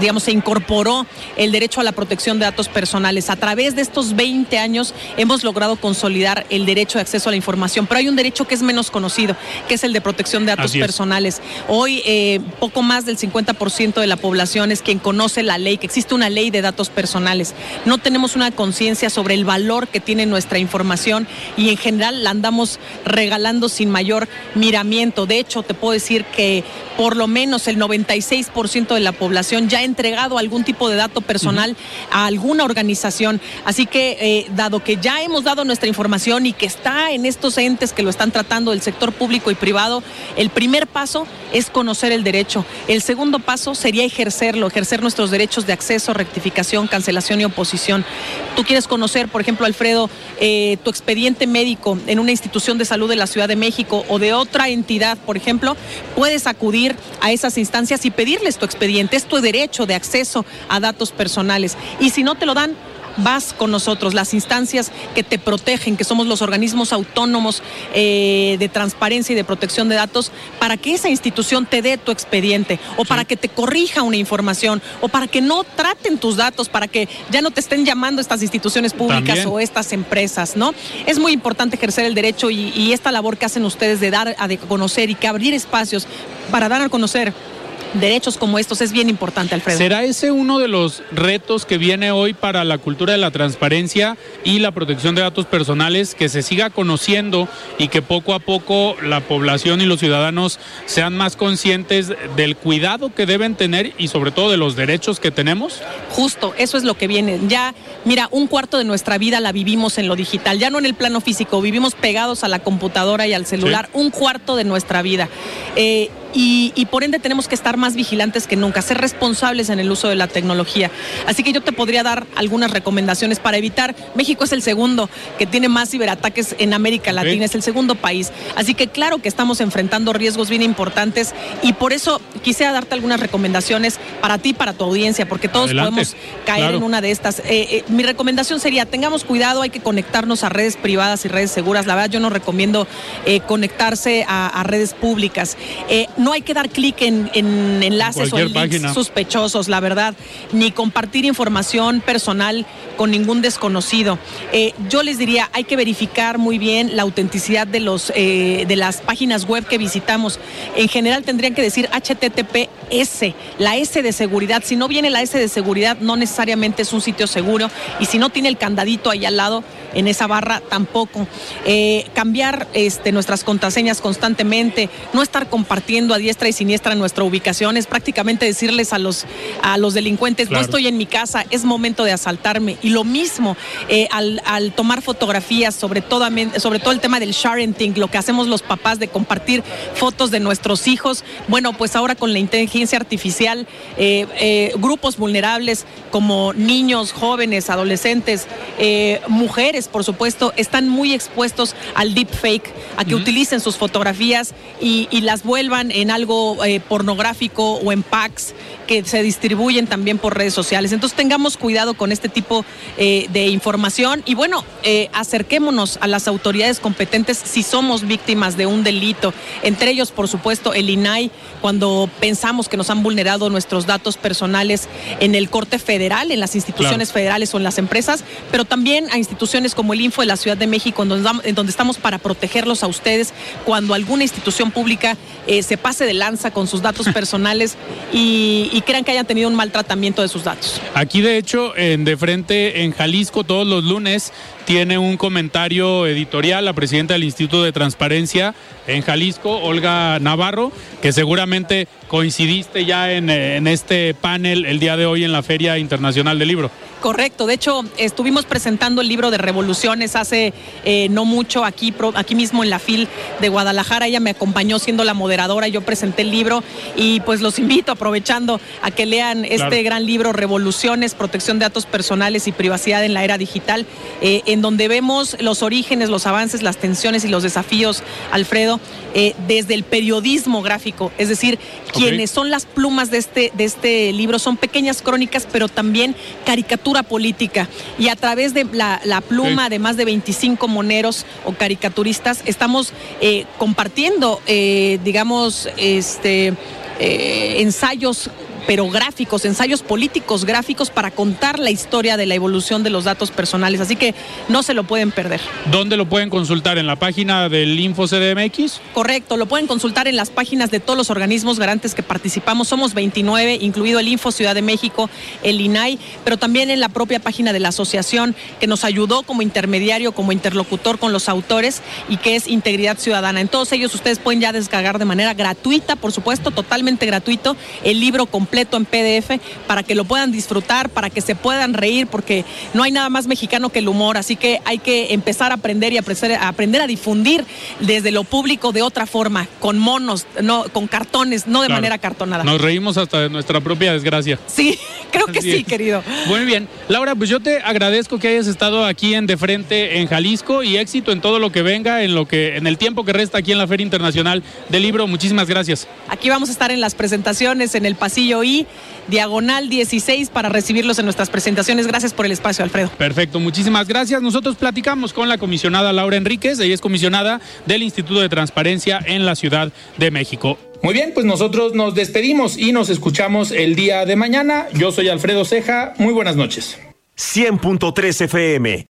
digamos, se incorporó el derecho a la protección de datos personales. A través de estos 20 años hemos logrado consolidar el derecho de acceso a la información, pero hay un derecho que es menos conocido, que es el de protección de datos personales. Hoy poco más del 50% de la población es quien conoce la ley, que existe una ley de datos personales. No tenemos una conciencia sobre el valor que tiene nuestra información y en general la andamos regalando sin mayor miramiento. De hecho, te puedo decir que por lo menos el 96% de la población ya ha entregado algún tipo de dato personal a alguna organización. Así que, eh, dado que ya hemos dado nuestra información y que está en estos entes que lo están tratando del sector público y privado, el primer paso es conocer el derecho. El segundo paso sería ejercerlo, ejercer nuestros derechos de acceso rectificación, cancelación y oposición. Tú quieres conocer, por ejemplo, Alfredo, eh, tu expediente médico en una institución de salud de la Ciudad de México o de otra entidad, por ejemplo, puedes acudir a esas instancias y pedirles tu expediente. Es tu derecho de acceso a datos personales. Y si no te lo dan, vas con nosotros, las instancias que te protegen, que somos los organismos autónomos eh, de transparencia y de protección de datos, para que esa institución te dé tu expediente o para que te corrija una información o para que no traten tus datos, para que ya no te estén llamando estas instituciones públicas o estas empresas, ¿no? Es muy importante ejercer el derecho y, y esta labor que hacen ustedes de dar a de conocer y que abrir espacios para dar a conocer derechos como estos es bien importante, Alfredo. ¿Será ese uno de los retos que viene hoy para la cultura de la transparencia y la protección de datos personales, que se siga conociendo y que poco a poco la población y los ciudadanos sean más conscientes del cuidado que deben tener y sobre todo de los derechos que tenemos? Justo, eso es lo que viene. Ya, mira, un cuarto de nuestra vida la vivimos en lo digital, ya no en el plano físico, vivimos pegados a la computadora y al celular, un cuarto de nuestra vida. Eh, y, por ende tenemos que estar más vigilantes que nunca, ser responsables en el uso de la tecnología. Así que yo te podría dar algunas recomendaciones para evitar. México es el segundo que tiene más ciberataques en América Latina, es el segundo país. Así que claro que estamos enfrentando riesgos bien importantes y por eso quisiera darte algunas recomendaciones para ti, para tu audiencia, porque todos podemos caer en una de estas. Eh, eh, mi recomendación sería, tengamos cuidado, hay que conectarnos a redes privadas y redes seguras. La verdad yo no recomiendo eh, conectarse a, redes públicas no hay que dar clic en, enlaces o en links sospechosos, la verdad, ni compartir información personal con ningún desconocido. Eh, yo les diría, hay que verificar muy bien la autenticidad de, los, eh, de las páginas web que visitamos. En general tendrían que decir HTTPS, la S de seguridad. Si no viene la S de seguridad, no necesariamente es un sitio seguro. Y si no tiene el candadito ahí al lado, en esa barra tampoco. Eh, cambiar este, nuestras contraseñas constantemente, no estar compartiendo a diestra y siniestra nuestra ubicación, es prácticamente decirles a los, a los delincuentes, no estoy en mi casa, es momento de asaltarme. Y lo mismo eh, al, tomar fotografías, sobre todo, sobre todo el tema del sharing, lo que hacemos los papás de compartir fotos de nuestros hijos. Bueno, pues ahora con la inteligencia artificial, eh, grupos vulnerables como niños, jóvenes, adolescentes, mujeres, por supuesto, están muy expuestos al deepfake, a que utilicen sus fotografías y, las vuelvan en algo eh, pornográfico o en packs que se distribuyen también por redes sociales. Entonces tengamos cuidado con este tipo eh, de información y bueno, eh, acerquémonos a las autoridades competentes si somos víctimas de un delito. Entre ellos, por supuesto, el INAI, cuando pensamos que nos han vulnerado nuestros datos personales en el corte federal, en las instituciones federales o en las empresas, pero también a instituciones como el Info de la Ciudad de México, en donde, estamos para protegerlos a ustedes cuando alguna institución pública eh, se pase de lanza con sus datos personales y, crean que hayan tenido un maltratamiento de sus datos. Aquí, de hecho, en De Frente, en Jalisco, todos los lunes tiene un comentario editorial la presidenta del Instituto de Transparencia en Jalisco, Olga Navarro, que seguramente coincidiste ya en, en este panel el día de hoy en la Feria Internacional del Libro. Correcto, de hecho estuvimos presentando el libro de revoluciones hace eh, no mucho aquí, aquí mismo en la FIL de Guadalajara, ella me acompañó siendo la moderadora, yo presenté el libro y pues los invito aprovechando a que lean este gran libro Revoluciones, Protección de Datos Personales y Privacidad en la Era Digital, eh, en donde vemos los orígenes, los avances, las tensiones y los desafíos, Alfredo, eh, desde el periodismo gráfico, es decir, quienes son las plumas de este, de este libro son pequeñas crónicas, pero también caricaturas política. Y a través de la, pluma de más de 25 moneros o caricaturistas, estamos eh, compartiendo, eh, digamos, este, ensayos pero gráficos, ensayos políticos gráficos para contar la historia de la evolución de los datos personales. Así que no se lo pueden perder. ¿Dónde lo pueden consultar? ¿En la página del InfoCDMX? Correcto, lo pueden consultar en las páginas de todos los organismos garantes que participamos. Somos 29, incluido el Info Ciudad de México, el INAI, pero también en la propia página de la asociación que nos ayudó como intermediario, como interlocutor con los autores y que es Integridad Ciudadana. En todos ellos ustedes pueden ya descargar de manera gratuita, por supuesto, totalmente gratuito, el libro completo en PDF para que lo puedan disfrutar, para que se puedan reír, porque no hay nada más mexicano que el humor, así que hay que empezar a aprender y aprender, a, aprender a difundir desde lo público de otra forma, con monos, no, con cartones, no de manera cartonada. Nos reímos hasta de nuestra propia desgracia. Sí, creo que sí, querido. Muy bien. Laura, pues yo te agradezco que hayas estado aquí en De Frente en Jalisco y éxito en todo lo que venga, en lo que, en el tiempo que resta aquí en la Feria Internacional del Libro. Muchísimas gracias. Aquí vamos a estar en las presentaciones, en el pasillo I, diagonal 16, para recibirlos en nuestras presentaciones. Gracias por el espacio, Alfredo. Perfecto, muchísimas gracias. Nosotros platicamos con la comisionada Laura Enríquez, ella es comisionada del Instituto de Transparencia en la Ciudad de México. Muy bien, pues nosotros nos despedimos y nos escuchamos el día de mañana. Yo soy Alfredo Ceja, muy buenas noches. 100.3 FM,